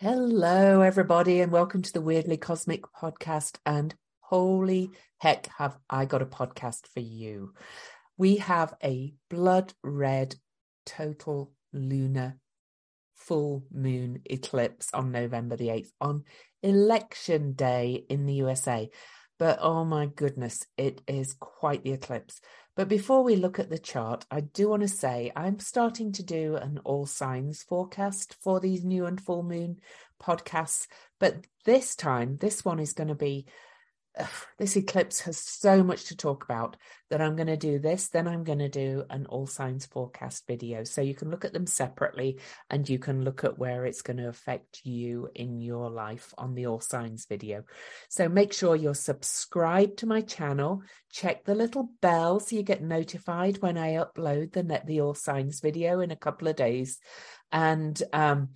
Hello, everybody, and welcome to the Weirdly Cosmic podcast. And holy heck, have I got a podcast for you! We have a blood red total lunar full moon eclipse on November the 8th on election day in the USA. But oh my goodness, it is quite the eclipse. But before we look at the chart, I do want to say I'm starting to do an all signs forecast for these new and full moon podcasts. But this time, this one is going to be this eclipse has so much to talk about that I'm going to do this, then I'm going to do an all signs forecast video. So you can look at them separately and you can look at where it's going to affect you in your life on the all signs video. So make sure you're subscribed to my channel, check the little bell so you get notified when I upload the the all signs video in a couple of days. And um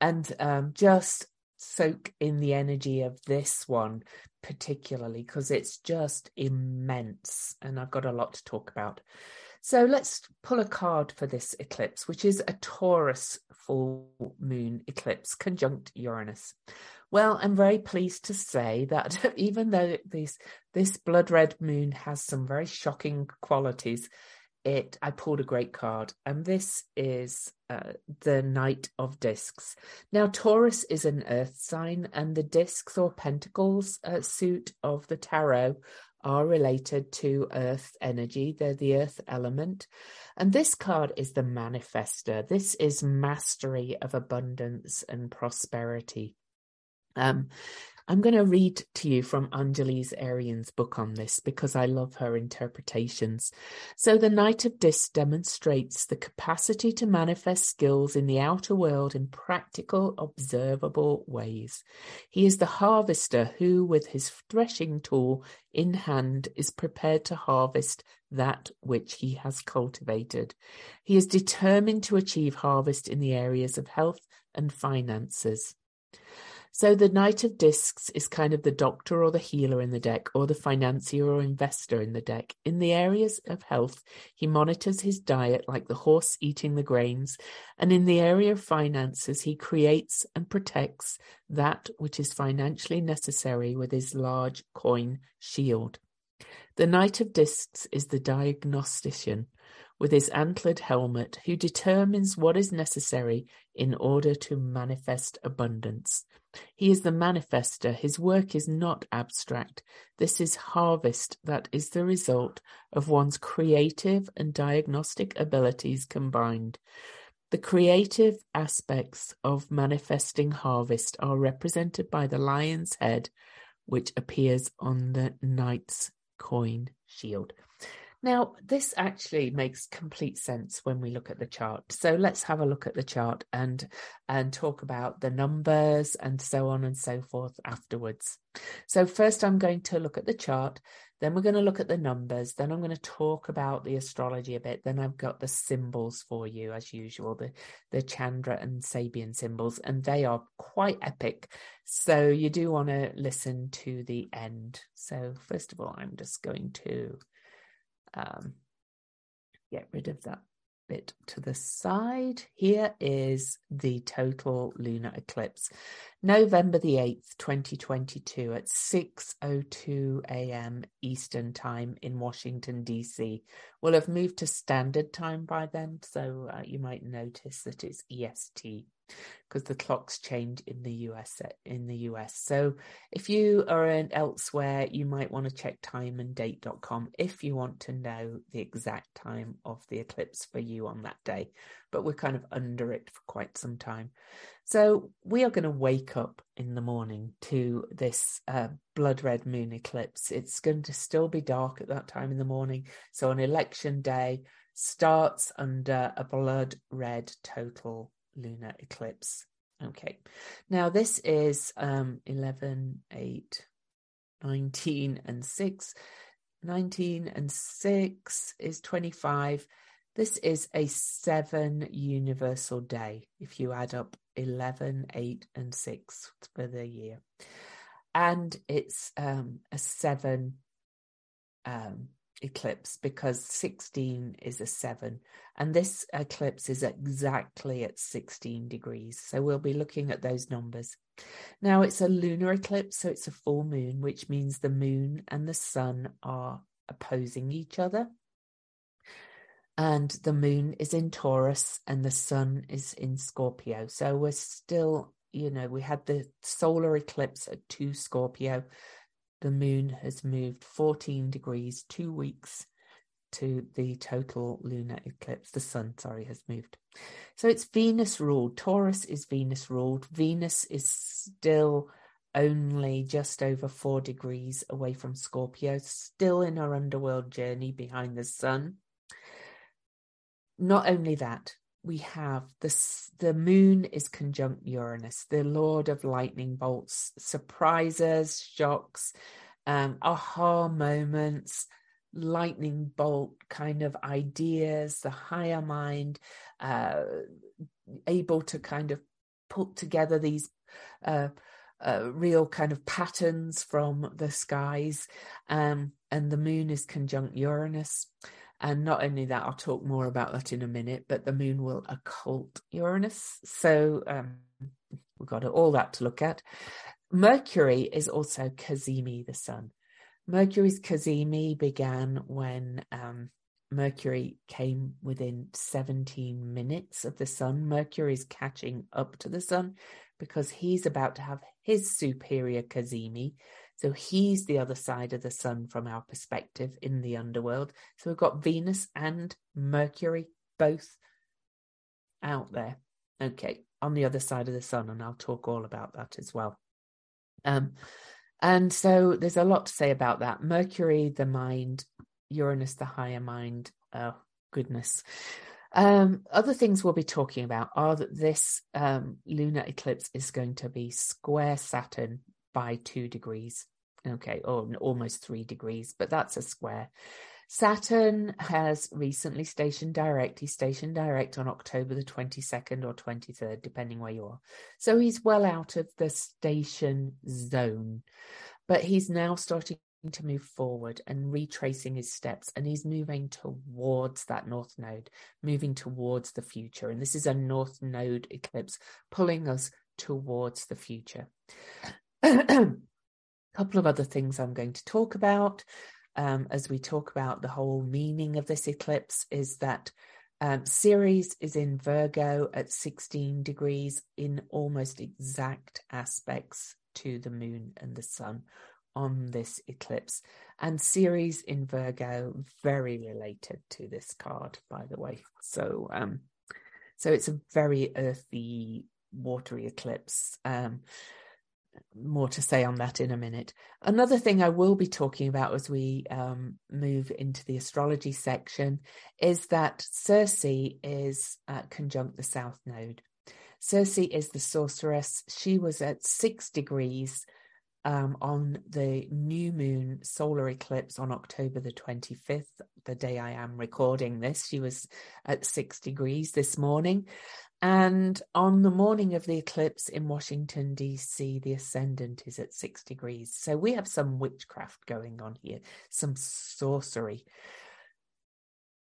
and um just soak in the energy of this one particularly because it's just immense and I've got a lot to talk about. So let's pull a card for this eclipse, which is a Taurus full moon eclipse conjunct Uranus. Well, I'm very pleased to say that even though this this blood red moon has some very shocking qualities, it I pulled a great card, and this is uh, the Knight of Discs. Now, Taurus is an Earth sign, and the discs or pentacles uh, suit of the tarot are related to Earth energy. They're the Earth element, and this card is the Manifester. This is mastery of abundance and prosperity. Um, I'm going to read to you from Angeles Arrien's book on this because I love her interpretations. So, the Knight of Discs demonstrates the capacity to manifest skills in the outer world in practical, observable ways. He is the harvester who, with his threshing tool in hand, is prepared to harvest that which he has cultivated. He is determined to achieve harvest in the areas of health and finances. So the Knight of Discs is kind of the doctor or the healer in the deck, or the financier or investor in the deck. In the areas of health, he monitors his diet like the horse eating the grains. And in the area of finances, he creates and protects that which is financially necessary with his large coin shield. The Knight of Discs is the diagnostician with his antlered helmet who determines what is necessary in order to manifest abundance. He is the manifester. His work is not abstract. This is harvest that is the result of one's creative and diagnostic abilities combined. The creative aspects of manifesting harvest are represented by the lion's head, which appears on the knight's coin shield. Now, this actually makes complete sense when we look at the chart. So let's have a look at the chart and and talk about the numbers and so on and so forth afterwards. So first I'm going to look at the chart, then we're going to look at the numbers, then I'm going to talk about the astrology a bit, then I've got the symbols for you as usual, the the Chandra and Sabian symbols and they are quite epic. So you do want to listen to the end. So first of all, I'm just going to um, get rid of that bit to the side. Here is the total lunar eclipse. November the 8th, 2022 at 6:02 a.m. Eastern Time in Washington DC. We'll have moved to standard time by then, so uh, you might notice that it's EST because the clocks change in the US in the US. So if you are in elsewhere, you might want to check timeanddate.com if you want to know the exact time of the eclipse for you on that day. But we're kind of under it for quite some time. So we are going to wake up in the morning to this uh, blood red moon eclipse. It's going to still be dark at that time in the morning. So on election day starts under a blood red total lunar eclipse. Okay, now this is um, 11, 8, 19, and 6. 19 and 6 is 25. This is a seven universal day if you add up 11, 8, and 6 for the year. And it's um, a seven um, eclipse because 16 is a 7 and this eclipse is exactly at 16 degrees. So we'll be looking at those numbers. Now it's a lunar eclipse so it's a full moon which means the moon and the sun are opposing each other. And the moon is in Taurus and the sun is in Scorpio. So we're still you know we had the solar eclipse at 2 Scorpio the moon has moved 14 degrees, two weeks to the total lunar eclipse. The sun, sorry, has moved. So it's Venus ruled. Taurus is Venus ruled. Venus is still only just over four degrees away from Scorpio, still in her underworld journey behind the sun. Not only that, we have the the moon is conjunct Uranus, the lord of lightning bolts, surprises, shocks, um, aha moments, lightning bolt kind of ideas, the higher mind, uh, able to kind of put together these uh, uh, real kind of patterns from the skies. Um, and the moon is conjunct Uranus. And not only that, I'll talk more about that in a minute, but the moon will occult Uranus. So um, we've got all that to look at. Mercury is also Cazimi, the sun. Mercury's Cazimi began when um, Mercury came within 17 minutes of the sun. Mercury's catching up to the sun because he's about to have his superior Cazimi, so he's the other side of the sun from our perspective in the underworld. So we've got Venus and Mercury both out there. Okay, on the other side of the sun, and I'll talk all about that as well. Um, and so there's a lot to say about that. Mercury, the mind, Uranus, the higher mind. Oh, goodness. Um, other things we'll be talking about are that this um, lunar eclipse is going to be square Saturn by two degrees. Okay, or almost three degrees, but that's a square. Saturn has recently stationed direct. He stationed direct on October the 22nd or 23rd, depending where you are. So he's well out of the station zone, but he's now starting to move forward and retracing his steps and he's moving towards that north node moving towards the future and this is a north node eclipse pulling us towards the future couple of other things I'm going to talk about um, as we talk about the whole meaning of this eclipse is that um, Ceres is in Virgo at 16 degrees in almost exact aspects to the moon and the sun on this eclipse. And Ceres in Virgo, very related to this card, by the way. So, um, so it's a very earthy, watery eclipse. Um, more to say on that in a minute. Another thing I will be talking about as we um, move into the astrology section is that Circe is uh, conjunct the South Node. Circe is the sorceress. She was at six degrees um, on the new moon solar eclipse on October the 25th, the day I am recording this. She was at six degrees this morning. And on the morning of the eclipse in Washington, D.C., the ascendant is at six degrees. So we have some witchcraft going on here, some sorcery.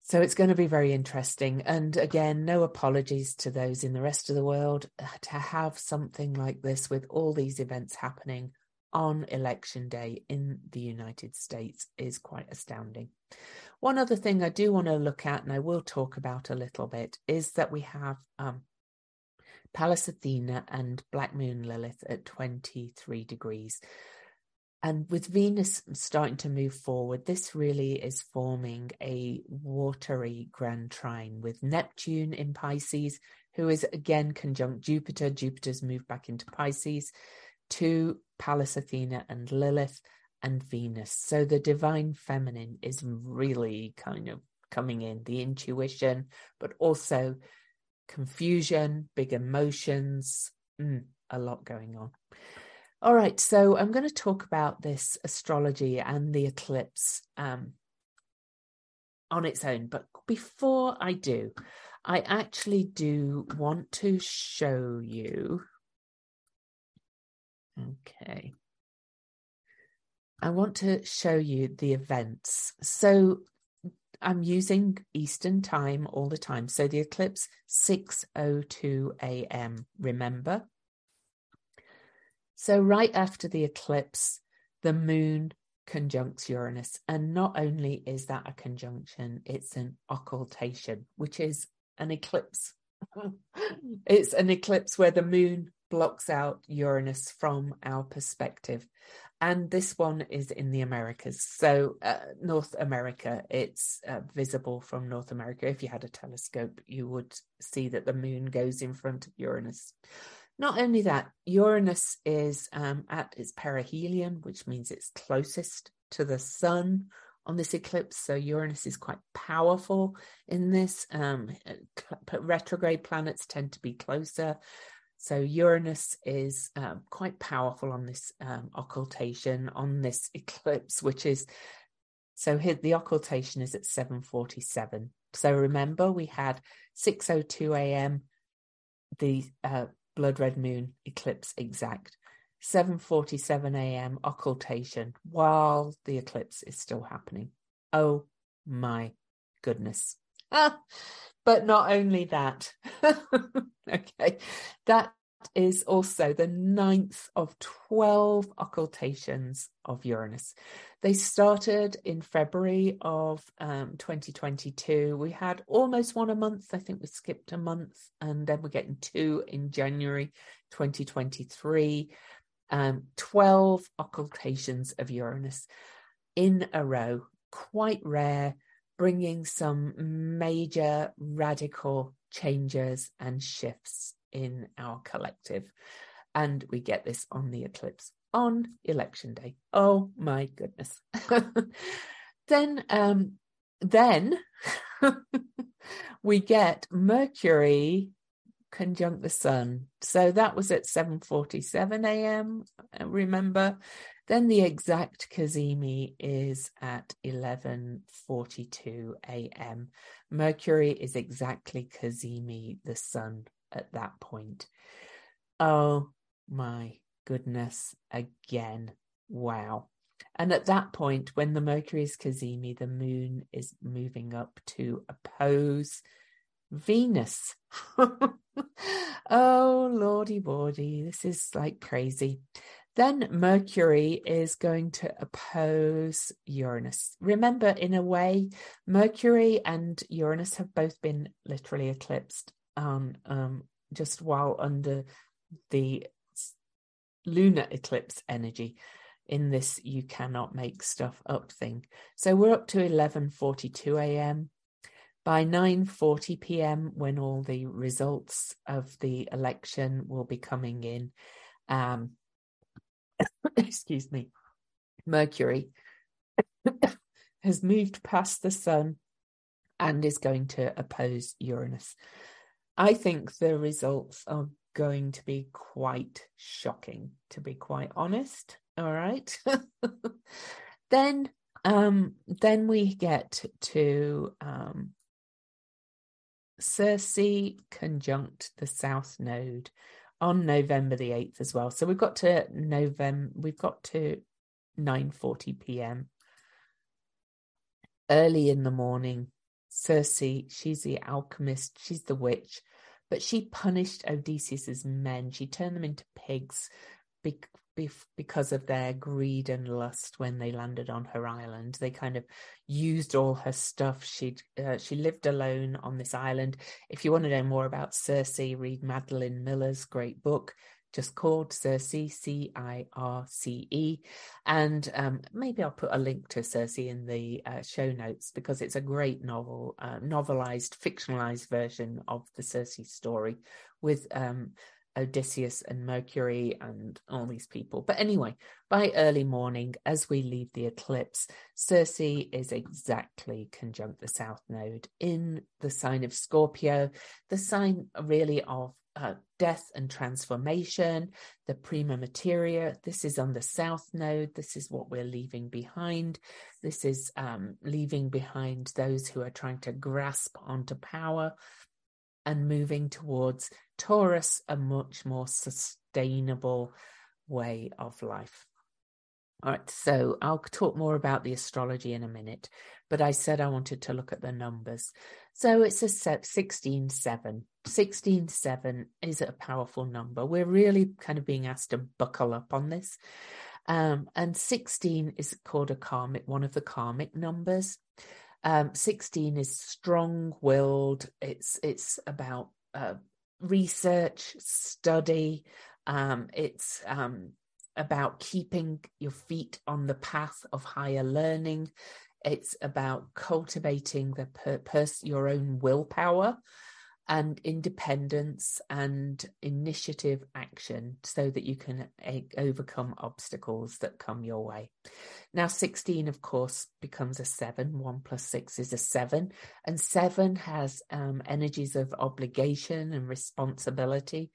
So it's going to be very interesting. And again, no apologies to those in the rest of the world. Uh, to have something like this with all these events happening on election day in the United States is quite astounding. One other thing I do want to look at, and I will talk about a little bit, is that we have um, Pallas Athena and Black Moon Lilith at 23 degrees. And with Venus starting to move forward, this really is forming a watery grand trine with Neptune in Pisces, who is again conjunct Jupiter. Jupiter's moved back into Pisces to Pallas Athena and Lilith and Venus. So the divine feminine is really kind of coming in, the intuition, but also confusion, big emotions, mm, a lot going on. All right, so I'm going to talk about this astrology and the eclipse um, on its own. But before I do, I actually do want to show you. Okay. I want to show you the events. So I'm using Eastern time all the time. So the eclipse 6:02 a.m. Remember. So right after the eclipse, the moon conjuncts Uranus, and not only is that a conjunction, it's an occultation, which is an eclipse. it's an eclipse where the moon blocks out Uranus from our perspective and this one is in the Americas. So, uh, North America, it's uh, visible from North America. If you had a telescope, you would see that the moon goes in front of Uranus. Not only that, Uranus is um, at its perihelion, which means it's closest to the sun on this eclipse. So, Uranus is quite powerful in this. Um, retrograde planets tend to be closer. So Uranus is um, quite powerful on this um, occultation, on this eclipse, which is so here the occultation is at 7:47. So remember, we had 6:02 a.m. the uh, blood red moon eclipse exact. 7:47 a.m. occultation while the eclipse is still happening. Oh my goodness. But not only that, okay, that is also the ninth of 12 occultations of Uranus. They started in February of um, 2022. We had almost one a month. I think we skipped a month, and then we're getting two in January 2023. Um, 12 occultations of Uranus in a row, quite rare bringing some major radical changes and shifts in our collective. And we get this on the eclipse on election day. Oh my goodness. then um then we get Mercury conjunct the sun. So that was at 7:47 a.m. Remember, then the exact cazimi is at 11:42 a.m. Mercury is exactly cazimi the sun at that point. Oh my goodness, again. Wow. And at that point, when the Mercury is cazimi, the moon is moving up to oppose Venus. oh, lordy lordy, this is like crazy. Then Mercury is going to oppose Uranus. Remember, in a way, Mercury and Uranus have both been literally eclipsed um, um, just while under the lunar eclipse energy in this you cannot make stuff up thing. So we're up to 11:42 a.m. By 9:40 p.m. when all the results of the election will be coming in um, excuse me, Mercury has moved past the sun and is going to oppose Uranus. I think the results are going to be quite shocking, to be quite honest. All right. then um then we get to um Circe conjunct the south node on November the 8th as well. So we've got to November, we've got to 9:40 p.m. early in the morning. Circe, she's the alchemist, she's the witch, but she punished Odysseus's men. She turned them into pigs because of their greed and lust when they landed on her island. They kind of used all her stuff. She uh, she lived alone on this island. If you want to know more about Circe, read Madeline Miller's great book. Just called Circe, C I R C E. And um, maybe I'll put a link to Circe in the uh, show notes because it's a great novel, uh, novelized, fictionalized version of the Circe story with um, Odysseus and Mercury and all these people. But anyway, by early morning, as we leave the eclipse, Circe is exactly conjunct the South Node in the sign of Scorpio, the sign really of uh, death and transformation, the prima materia. This is on the South Node. This is what we're leaving behind. This is um, leaving behind those who are trying to grasp onto power and moving towards Taurus, a much more sustainable way of life. All right, so I'll talk more about the astrology in a minute, but I said I wanted to look at the numbers. So it's a 16 7. 16 7 is a powerful number. We're really kind of being asked to buckle up on this. Um, and 16 is called a karmic, one of the karmic numbers. Um, 16 is strong willed, it's, it's about uh, research, study, um, it's um, about keeping your feet on the path of higher learning. It's about cultivating the per- pers- your own willpower and independence and initiative action so that you can a- overcome obstacles that come your way. Now, 16, of course, becomes a seven. One plus six is a seven. And seven has um, energies of obligation and responsibility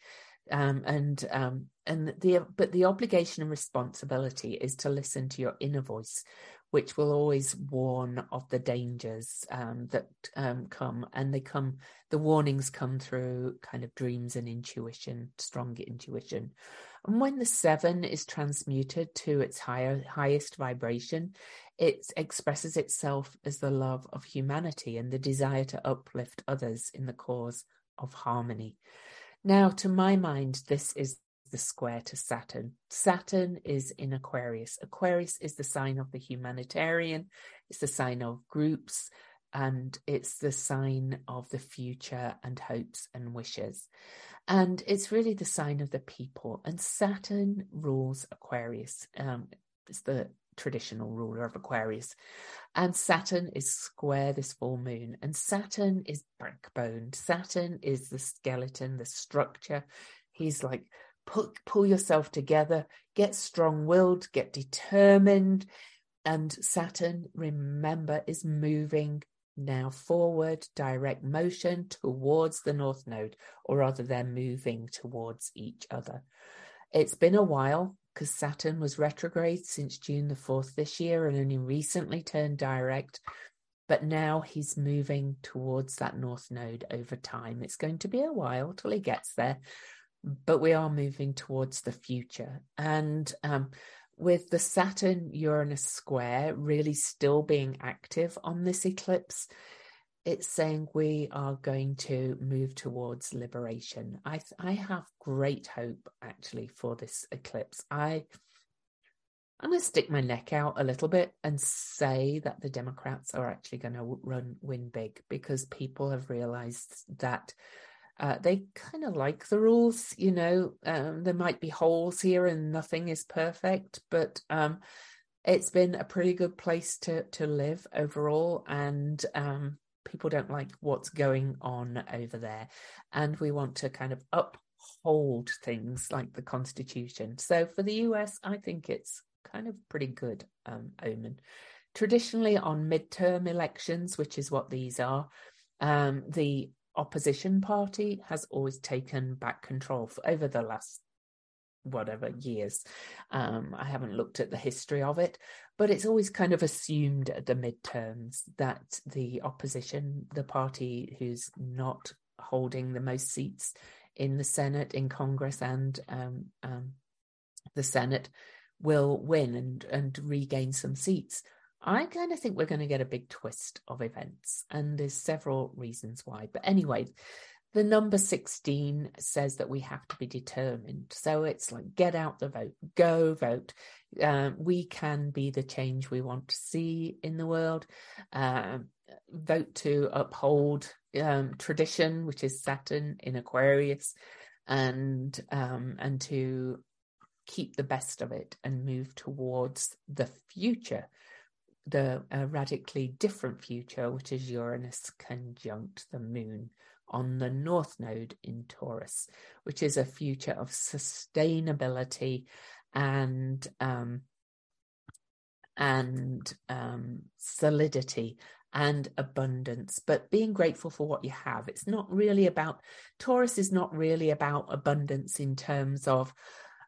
um, and um, and the but the obligation and responsibility is to listen to your inner voice, which will always warn of the dangers um, that um, come, and they come. The warnings come through kind of dreams and intuition, strong intuition. And when the seven is transmuted to its higher highest vibration, it expresses itself as the love of humanity and the desire to uplift others in the cause of harmony. Now, to my mind, this is the square to Saturn. Saturn is in Aquarius. Aquarius is the sign of the humanitarian, it's the sign of groups, and it's the sign of the future and hopes and wishes. And it's really the sign of the people. And Saturn rules Aquarius. Um, it's the traditional ruler of Aquarius. And Saturn is square this full moon. And Saturn is backbone. Saturn is the skeleton, the structure. He's like, pull, pull yourself together, get strong willed, get determined. And Saturn, remember, is moving now forward, direct motion towards the North Node, or rather, they're moving towards each other. It's been a while because Saturn was retrograde since June the 4th this year and only recently turned direct. But now he's moving towards that North Node over time. It's going to be a while till he gets there, but we are moving towards the future. And um, with the Saturn Uranus square really still being active on this eclipse, it's saying we are going to move towards liberation. I I have great hope actually for this eclipse. I I'm going to stick my neck out a little bit and say that the Democrats are actually going to run win big because people have realized that uh, they kind of like the rules. You know, um, there might be holes here and nothing is perfect, but um, it's been a pretty good place to to live overall, and um, people don't like what's going on over there. And we want to kind of uphold things like the Constitution. So for the US, I think it's kind of pretty good um, omen. Traditionally, on midterm elections, which is what these are, um, the opposition party has always taken back control for, over the last whatever years. Um, I haven't looked at the history of it, but it's always kind of assumed at the midterms that the opposition, the party who's not holding the most seats in the Senate, in Congress, and um, um, the Senate, will win and and regain some seats. I kind of think we're going to get a big twist of events, and there's several reasons why. But anyway, the number 16 says that we have to be determined. So it's like, get out the vote, go vote. Um, we can be the change we want to see in the world. Um, vote to uphold um, tradition, which is Saturn in Aquarius, and um, and to keep the best of it and move towards the future, the uh, radically different future, which is Uranus conjunct the Moon on the North Node in Taurus, which is a future of sustainability and um, and um, solidity and abundance, but being grateful for what you have. It's not really about Taurus is not really about abundance in terms of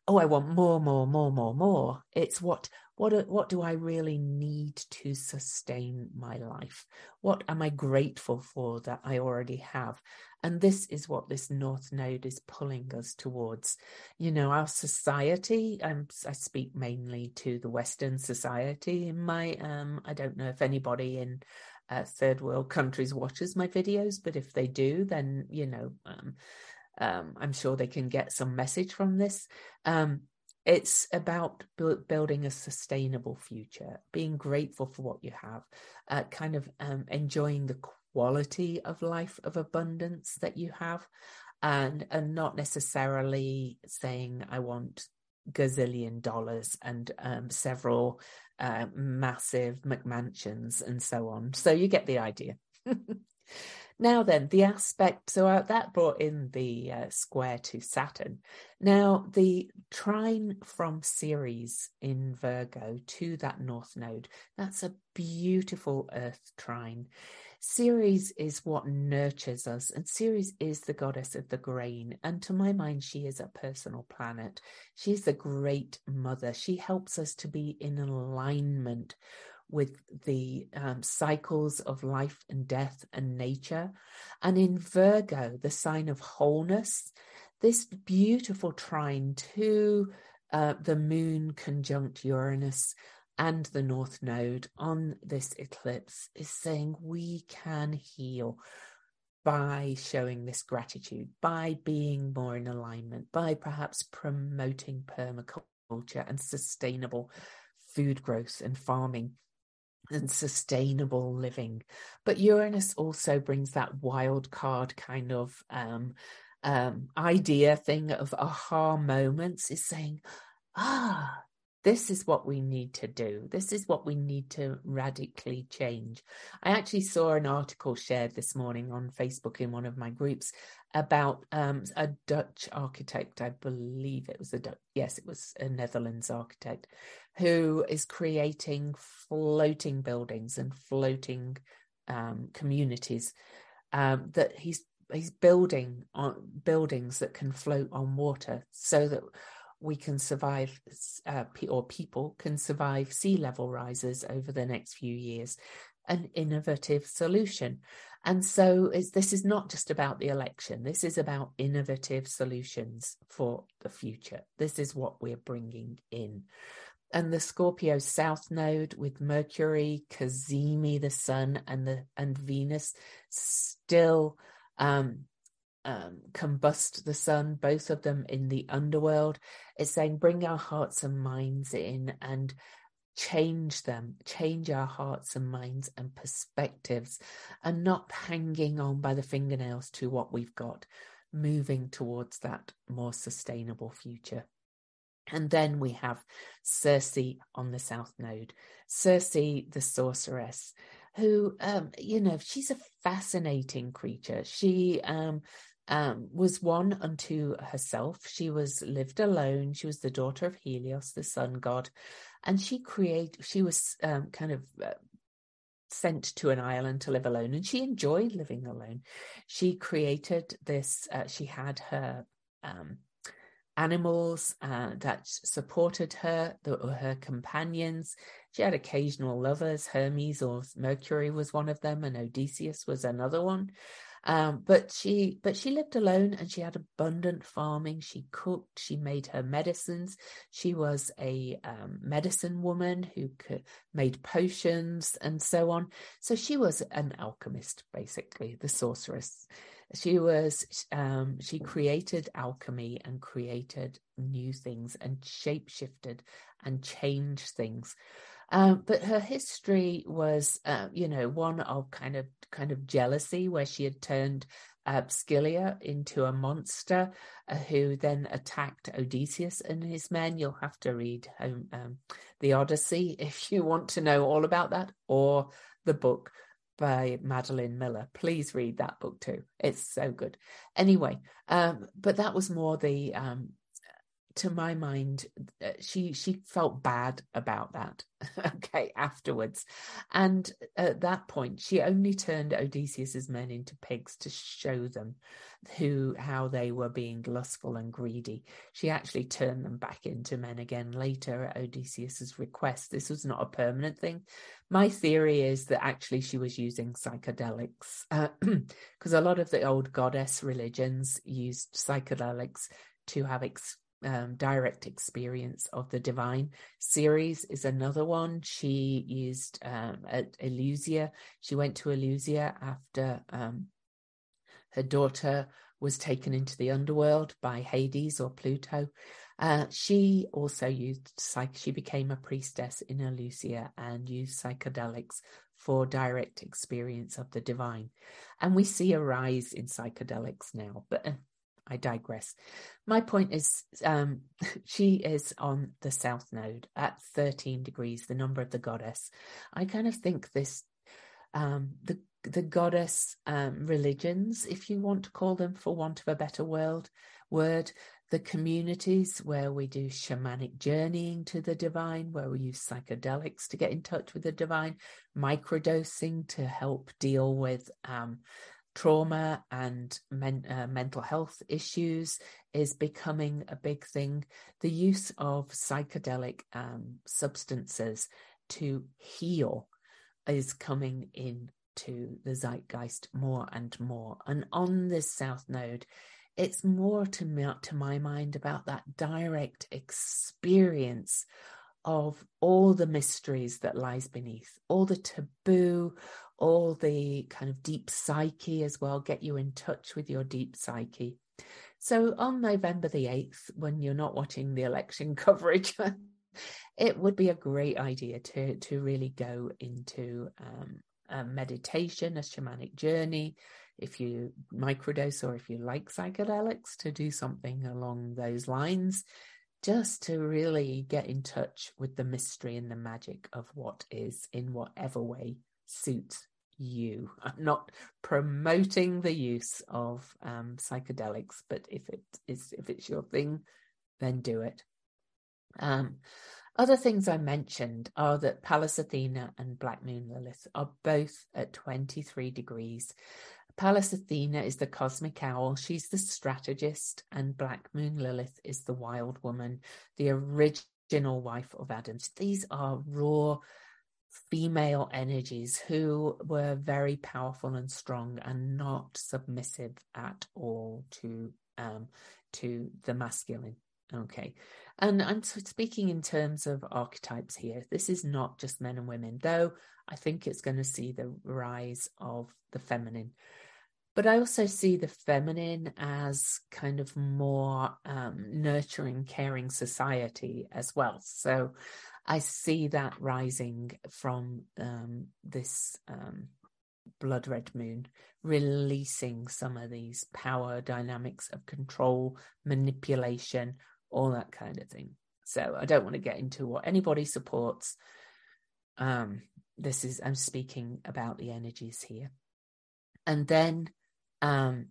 oh, I want more, more, more, more, more. It's what what what do I really need to sustain my life? What am I grateful for that I already have? And this is what this North Node is pulling us towards. You know, our society, I'm, I speak mainly to the Western society in my, um, I don't know if anybody in uh, third world countries watches my videos, but if they do, then, you know, um, um, I'm sure they can get some message from this. Um, it's about bu- building a sustainable future, being grateful for what you have, uh, kind of um, enjoying the quality of life of abundance that you have, and and not necessarily saying I want gazillion dollars and um, several uh, massive McMansions and so on. So you get the idea. Now, then, the aspect, so uh, that brought in the uh, square to Saturn. Now, the trine from Ceres in Virgo to that North Node, that's a beautiful Earth trine. Ceres is what nurtures us, and Ceres is the goddess of the grain. And to my mind, she is a personal planet. She's the great mother. She helps us to be in alignment with the um, cycles of life and death and nature. And in Virgo, the sign of wholeness, this beautiful trine to uh, the moon conjunct Uranus and the North Node on this eclipse is saying we can heal by showing this gratitude, by being more in alignment, by perhaps promoting permaculture and sustainable food growth and farming and sustainable living. But Uranus also brings that wild card kind of um, um, idea thing of aha moments, is saying, ah, this is what we need to do. This is what we need to radically change. I actually saw an article shared this morning on Facebook in one of my groups about um, a Dutch architect. I believe it was a Dutch, yes, it was a Netherlands architect who is creating floating buildings and floating um, communities um, that he's he's building on buildings that can float on water so that we can survive, uh, or people can survive sea level rises over the next few years. An innovative solution. And so this is not just about the election. This is about innovative solutions for the future. This is what we're bringing in. And the Scorpio South Node with Mercury, Cazimi, the Sun, and the and Venus still um, um, combust the sun, both of them in the underworld. It's saying bring our hearts and minds in and change them, change our hearts and minds and perspectives, and not hanging on by the fingernails to what we've got, moving towards that more sustainable future. And then we have Circe on the South Node, Circe the sorceress, who, um, you know, she's a fascinating creature. She um, um, was one unto herself. She was lived alone. She was the daughter of Helios, the sun god, and she create. She was um, kind of uh, sent to an island to live alone, and she enjoyed living alone. She created this. Uh, she had her um, animals uh, that supported her, that were her companions. She had occasional lovers. Hermes or Mercury was one of them, and Odysseus was another one. Um, but she but she lived alone and she had abundant farming. She cooked, she made her medicines. She was a um, medicine woman who could, made potions and so on. So she was an alchemist, basically, the sorceress. She was um, she created alchemy and created new things and shapeshifted and changed things. Um, but her history was, uh, you know, one of kind of kind of jealousy, where she had turned uh, Scylla into a monster uh, who then attacked Odysseus and his men. You'll have to read um, um, the Odyssey if you want to know all about that, or the book by Madeline Miller. Please read that book too. It's so good. Anyway, um, but that was more the um, to my mind, uh, she she felt bad about that. okay, afterwards, and at that point, she only turned Odysseus's men into pigs to show them who how they were being lustful and greedy. She actually turned them back into men again later at Odysseus's request. This was not a permanent thing. My theory is that actually she was using psychedelics because uh, a lot of the old goddess religions used psychedelics to have ex- um, direct experience of the divine. Ceres is another one. She used um, at Eleusis. She went to Eleusis after um, her daughter was taken into the underworld by Hades or Pluto. Uh, she also used psych. She became a priestess in Eleusis and used psychedelics for direct experience of the divine. And we see a rise in psychedelics now, but I digress. My point is, um, she is on the south node at 13 degrees, the number of the goddess. I kind of think this, um, the the goddess um, religions, if you want to call them, for want of a better word, word, the communities where we do shamanic journeying to the divine, where we use psychedelics to get in touch with the divine, microdosing to help deal with um, trauma and men, uh, mental health issues is becoming a big thing. The use of psychedelic um, substances to heal is coming in to the zeitgeist more and more. And on this South Node, it's more to me, to my mind about that direct experience of all the mysteries that lies beneath, all the taboo, all the kind of deep psyche as well, get you in touch with your deep psyche. So on November the 8th, when you're not watching the election coverage, it would be a great idea to to really go into um, a meditation, a shamanic journey, if you microdose or if you like psychedelics, to do something along those lines, just to really get in touch with the mystery and the magic of what is in whatever way suits you. I'm not promoting the use of um, psychedelics, but if it is if it's your thing, then do it. Um, other things I mentioned are that Pallas Athena and Black Moon Lilith are both at 23 degrees. Pallas Athena is the cosmic owl. She's the strategist, and Black Moon Lilith is the wild woman, the original wife of Adam. These are raw female energies who were very powerful and strong and not submissive at all to um, to the masculine. Okay. And I'm speaking in terms of archetypes here. This is not just men and women, though I think it's going to see the rise of the feminine. But I also see the feminine as kind of more um, nurturing, caring society as well. So I see that rising from um, this um, blood red moon, releasing some of these power dynamics of control, manipulation, all that kind of thing. So I don't want to get into what anybody supports. Um, this is I'm speaking about the energies here. And then um,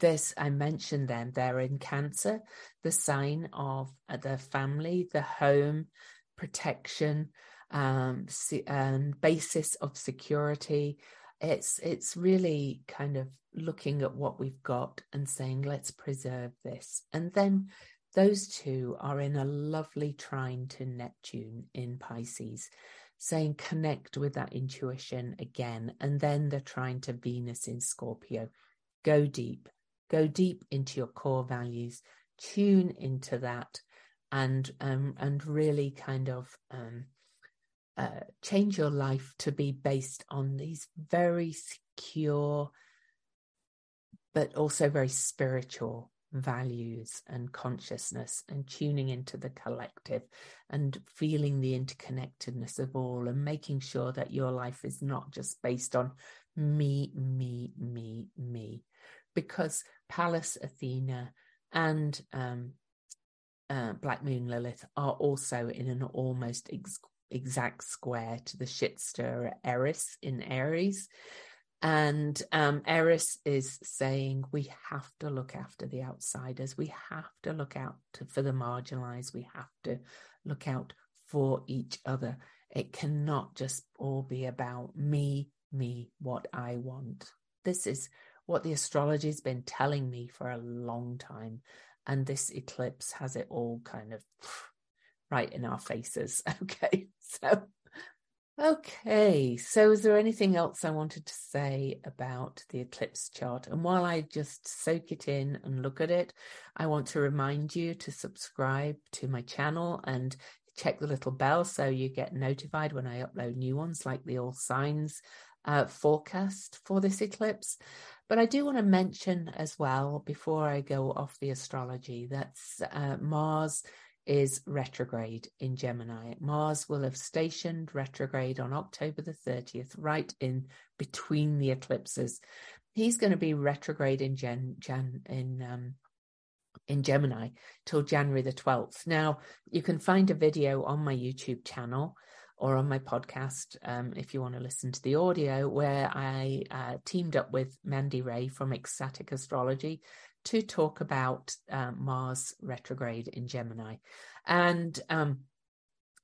this I mentioned them, they're in Cancer, the sign of uh, the family, the home, protection, um, and basis of security. It's it's really kind of looking at what we've got and saying, let's preserve this. And then those two are in a lovely trine to Neptune in Pisces, saying connect with that intuition again. And then they're trine to Venus in Scorpio. Go deep, go deep into your core values, tune into that, and um, and really kind of um, uh, change your life to be based on these very secure, but also very spiritual values and consciousness and tuning into the collective and feeling the interconnectedness of all and making sure that your life is not just based on me, me, me, me. Because Pallas Athena and um, uh, Black Moon Lilith are also in an almost ex- exact square to the shit stirrer Eris in Aries. And um, Eris is saying we have to look after the outsiders. We have to look out to, for the marginalized. We have to look out for each other. It cannot just all be about me, me, what I want. This is what the astrology has been telling me for a long time. And this eclipse has it all kind of right in our faces. Okay. So, okay. So, is there anything else I wanted to say about the eclipse chart? And while I just soak it in and look at it, I want to remind you to subscribe to my channel and check the little bell so you get notified when I upload new ones like the All Signs uh, forecast for this eclipse. But I do want to mention as well, before I go off the astrology, that uh, Mars is retrograde in Gemini. Mars will have stationed retrograde on October the 30th, right in between the eclipses. He's going to be retrograde in Gen, Jan in um, in Gemini till January the 12th. Now, you can find a video on my YouTube channel or on my podcast um, if you want to listen to the audio, where I uh, teamed up with Mandy Ray from Ecstatic Astrology to talk about uh, Mars retrograde in Gemini, and um,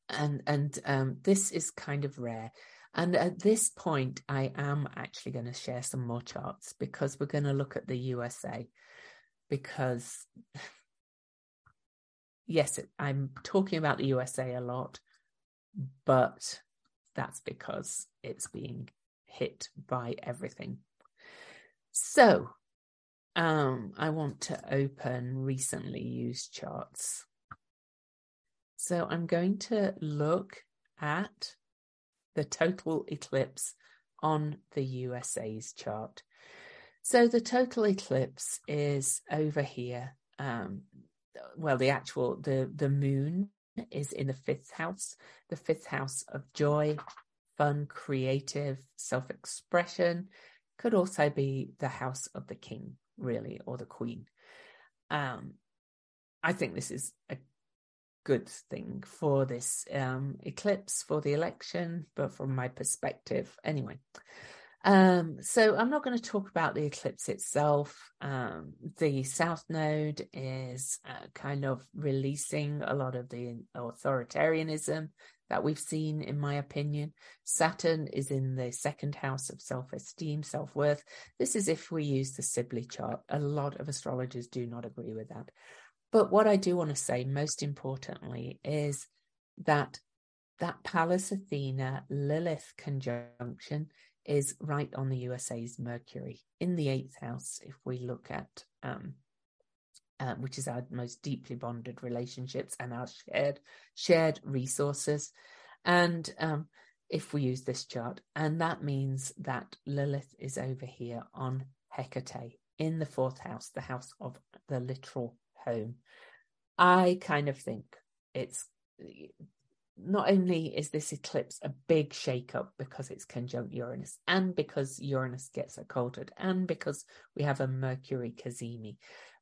and and um, this is kind of rare. And at this point, I am actually going to share some more charts because we're going to look at the USA. Because, yes, I'm talking about the USA a lot, but that's because it's being hit by everything. So, um, I want to open recently used charts. So I'm going to look at the total eclipse on the USA's chart. So the total eclipse is over here. Um, well, the actual the the moon is in the fifth house, the fifth house of joy, fun, creative, self expression. Could also be the house of the king, really, or the queen. Um, I think this is a good thing for this um, eclipse, for the election, but from my perspective, anyway. Um, so I'm not going to talk about the eclipse itself. Um, the South Node is uh, kind of releasing a lot of the authoritarianism that we've seen, in my opinion. Saturn is in the second house of self esteem, self worth. This is if we use the Sibley chart. A lot of astrologers do not agree with that. But what I do want to say, most importantly, is that that Pallas Athena Lilith conjunction is right on the USA's Mercury in the eighth house. If we look at, um, uh, which is our most deeply bonded relationships and our shared shared resources, and um, if we use this chart, and that means that Lilith is over here on Hecate in the fourth house, the house of the literal home. I kind of think it's not only is this eclipse a big shake-up because it's conjunct Uranus and because Uranus gets occulted and because we have a Mercury cazimi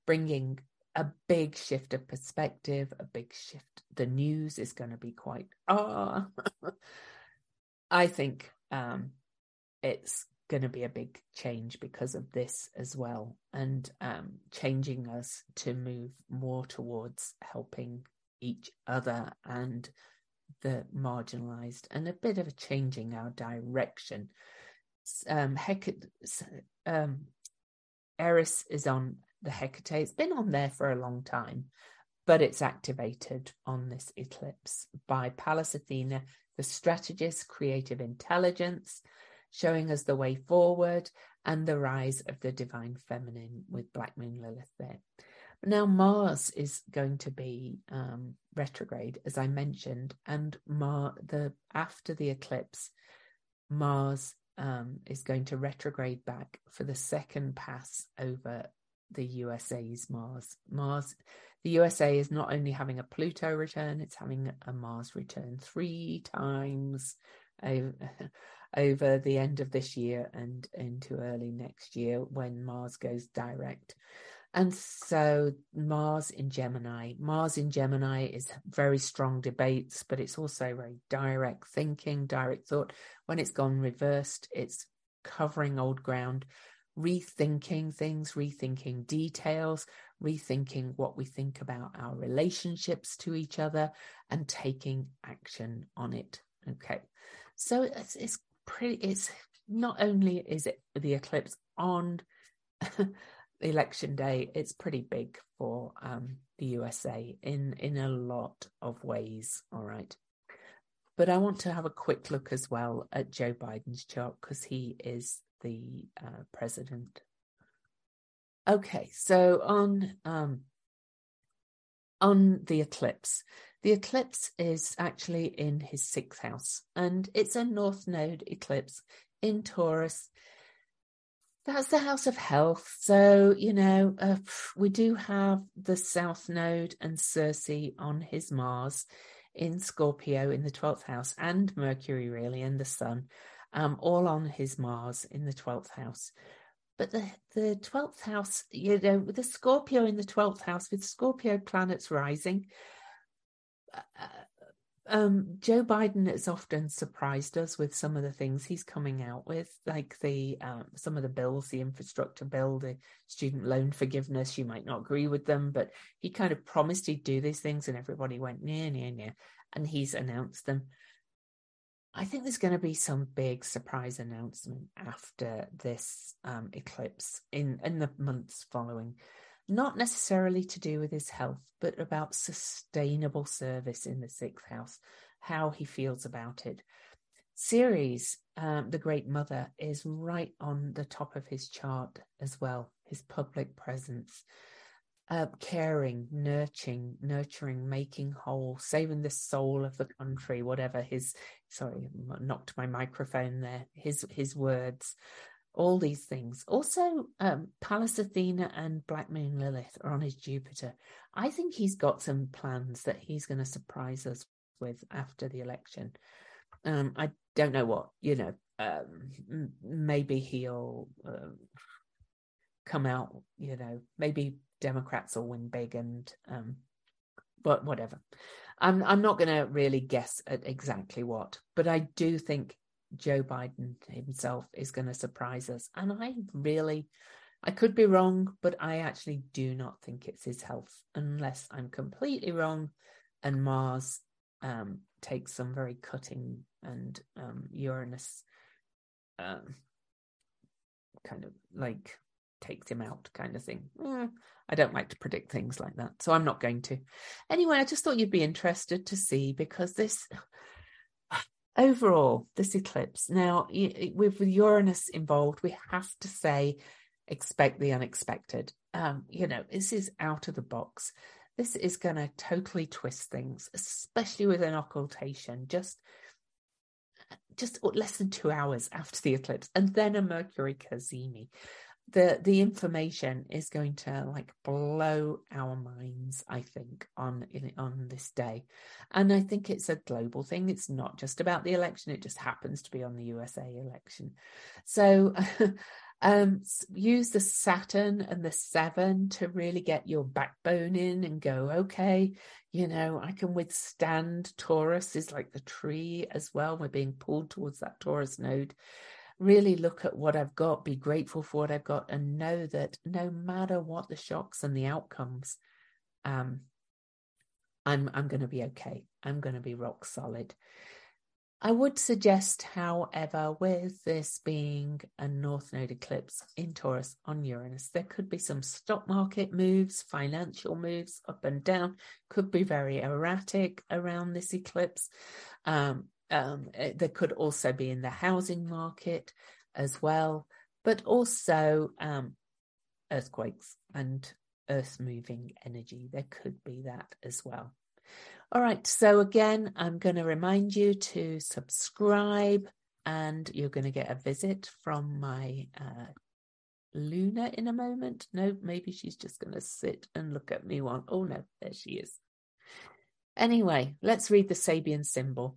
bringing a big shift of perspective, a big shift. The news is going to be quite, ah, oh. I think um, it's going to be a big change because of this as well and um, changing us to move more towards helping each other and the marginalized and a bit of a changing our direction. Um, Hecate, um, Eris is on the Hecate. It's been on there for a long time, but it's activated on this eclipse by Pallas Athena, the strategist, creative intelligence, showing us the way forward and the rise of the divine feminine with Black Moon Lilith there. Now, Mars is going to be um, retrograde, as I mentioned, and Mar the after the eclipse, Mars um, is going to retrograde back for the second pass over the USA's Mars. Mars, the USA is not only having a Pluto return; it's having a Mars return three times over, over the end of this year and into early next year when Mars goes direct. And so Mars in Gemini, Mars in Gemini is very strong debates, but it's also very direct thinking, direct thought. When it's gone reversed, it's covering old ground, rethinking things, rethinking details, rethinking what we think about our relationships to each other, and taking action on it. Okay, so it's, it's pretty. It's not only is it the eclipse on election day, it's pretty big for um, the USA in in a lot of ways. All right. But I want to have a quick look as well at Joe Biden's chart because he is the uh, president. Okay, so on um, on the eclipse, the eclipse is actually in his sixth house, and it's a North Node eclipse in Taurus. That's the house of health. So, you know, uh, we do have the South Node and Circe on his Mars in Scorpio in the 12th house, and Mercury, really, and the Sun, um, all on his Mars in the 12th house. But the, the 12th house, you know, with the Scorpio in the 12th house, with Scorpio planets rising, uh, um, Joe Biden has often surprised us with some of the things he's coming out with, like the um, some of the bills, the infrastructure bill, the student loan forgiveness. You might not agree with them, but he kind of promised he'd do these things, and everybody went near, near, near, and he's announced them. I think there's going to be some big surprise announcement after this um, eclipse in in the months following not necessarily to do with his health, but about sustainable service in the sixth house, how he feels about it. Ceres, um, the Great Mother, is right on the top of his chart as well, his public presence. Uh, caring, nurturing, nurturing, making whole, saving the soul of the country, whatever his sorry, knocked my microphone there, his his words all these things. Also, um, Pallas Athena and Black Moon Lilith are on his Jupiter. I think he's got some plans that he's going to surprise us with after the election. Um, I don't know what, you know, um, maybe he'll um, come out, you know, maybe Democrats will win big and, um, but whatever. I'm, I'm not going to really guess at exactly what, but I do think Joe Biden himself is going to surprise us. And I really, I could be wrong, but I actually do not think it's his health, unless I'm completely wrong and Mars um, takes some very cutting and um, Uranus um, kind of like takes him out kind of thing. Eh, I don't like to predict things like that, so I'm not going to. Anyway, I just thought you'd be interested to see because this overall, this eclipse, now with Uranus involved, we have to say, expect the unexpected. Um, you know, this is out of the box. This is going to totally twist things, especially with an occultation. Just just less than two hours after the eclipse, and then a Mercury cazimi the the information is going to like blow our minds i think on in, on this day. And i think it's a global thing. It's not just about the election. It just happens to be on the usa election. So um use the saturn and the seven to really get your backbone in and go okay you know i can withstand taurus is like the tree as well. We're being pulled towards that taurus node really look at what I've got, be grateful for what I've got, and know that no matter what the shocks and the outcomes, um, I'm I'm going to be okay. I'm going to be rock solid. I would suggest, however, with this being a North Node eclipse in Taurus on Uranus, there could be some stock market moves, financial moves up and down, could be very erratic around this eclipse. Um, um, eh, there could also be in the housing market as well, but also um, earthquakes and earth moving energy. There could be that as well. All right, so again, I'm going to remind you to subscribe, and you're going to get a visit from my uh, Luna in a moment. No, maybe she's just going to sit and look at me one. Oh, no, there she is. Anyway, let's read the Sabian symbol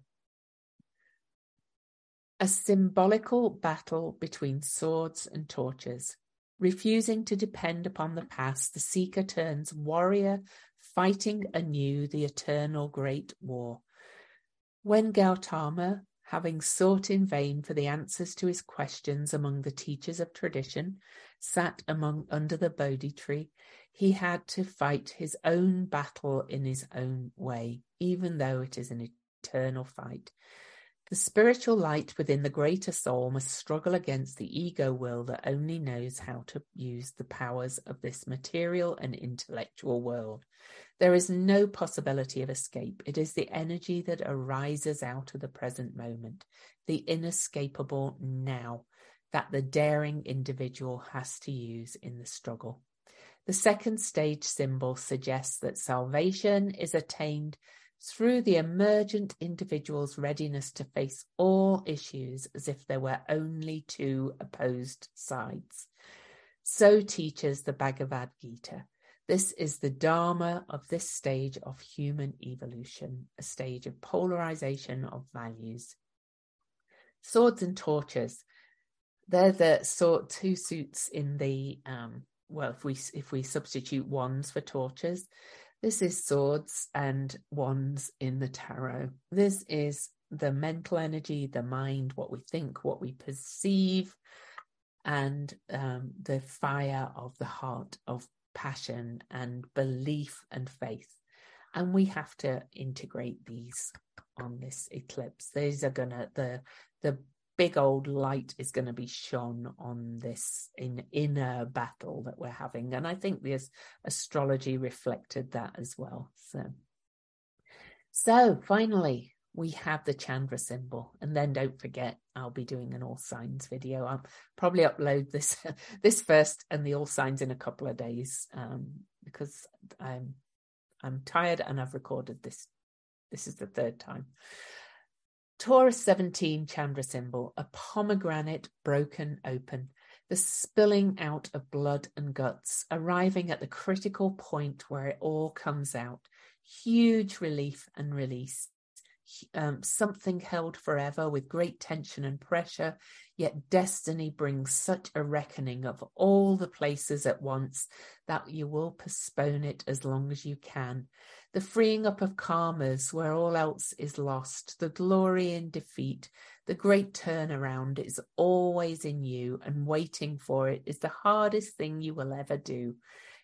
a symbolical battle between swords and torches. Refusing to depend upon the past, the seeker turns warrior, fighting anew the eternal great war. When Gautama having sought in vain for the answers to his questions among the teachers of tradition, sat among under the Bodhi tree, he had to fight his own battle in his own way, even though it is an eternal fight. The spiritual light within the greater soul must struggle against the ego will that only knows how to use the powers of this material and intellectual world. There is no possibility of escape. It is the energy that arises out of the present moment, the inescapable now, that the daring individual has to use in the struggle. The second stage symbol suggests that salvation is attained through the emergent individual's readiness to face all issues as if there were only two opposed sides. So teaches the Bhagavad Gita. This is the Dharma of this stage of human evolution, a stage of polarization of values. Swords and torches. They're the sort two suits in the um, well, if we if we substitute wands for torches, this is swords and wands in the tarot. This is the mental energy, the mind, what we think, what we perceive, and um, the fire of the heart of passion and belief and faith. And we have to integrate these on this eclipse. These are gonna the the big old light is going to be shone on this in inner battle that we're having and i think this astrology reflected that as well so. So finally we have the chandra symbol and then don't forget i'll be doing an all signs video. I'll probably upload this this first and the all signs in a couple of days um, because i'm i'm tired and i've recorded this this is the third time Taurus 17 Chandra symbol, a pomegranate broken open, the spilling out of blood and guts, arriving at the critical point where it all comes out. Huge relief and release um, something held forever with great tension and pressure, yet destiny brings such a reckoning of all the places at once that you will postpone it as long as you can. The freeing up of karmas where all else is lost, the glory in defeat, the great turnaround is always in you, and waiting for it is the hardest thing you will ever do.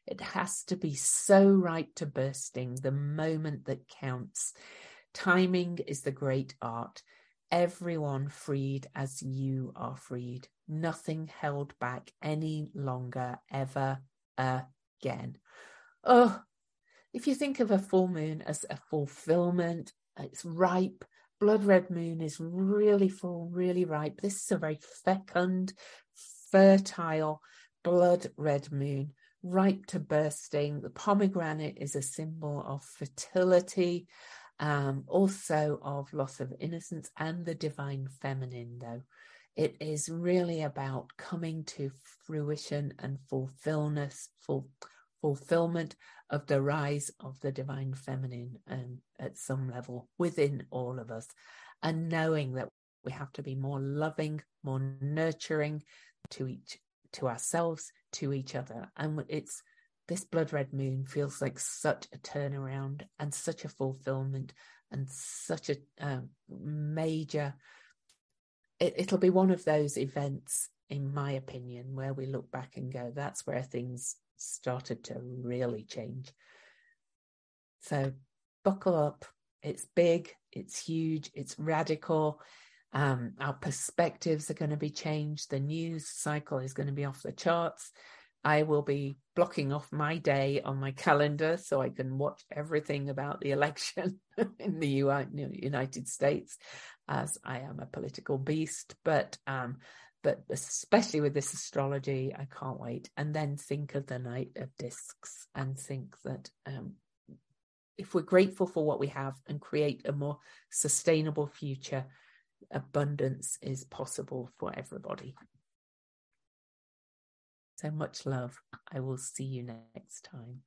It has to be so right to bursting, the moment that counts. Timing is the great art. Everyone freed as you are freed. Nothing held back any longer, ever again. Oh, if you think of a full moon as a fulfillment, it's ripe. Blood red moon is really full, really ripe. This is a very fecund, fertile, blood red moon, ripe to bursting. The pomegranate is a symbol of fertility um, also of loss of innocence and the divine feminine, though. It is really about coming to fruition and fulfillment, full, fulfillment of the rise of the divine feminine and at some level within all of us, and knowing that we have to be more loving, more nurturing to each to ourselves, to each other. And it's this blood red moon feels like such a turnaround and such a fulfillment and such a um, major it, it'll be one of those events in my opinion where we look back and go that's where things started to really change. So buckle up. It's big it's huge it's radical. Um, our perspectives are going to be changed. The news cycle is going to be off the charts. I will be blocking off my day on my calendar so I can watch everything about the election in the United States, as I am a political beast. But um, but especially with this astrology, I can't wait. And then think of the Knight of Discs and think that um, if we're grateful for what we have and create a more sustainable future, abundance is possible for everybody. So much love. I will see you next time.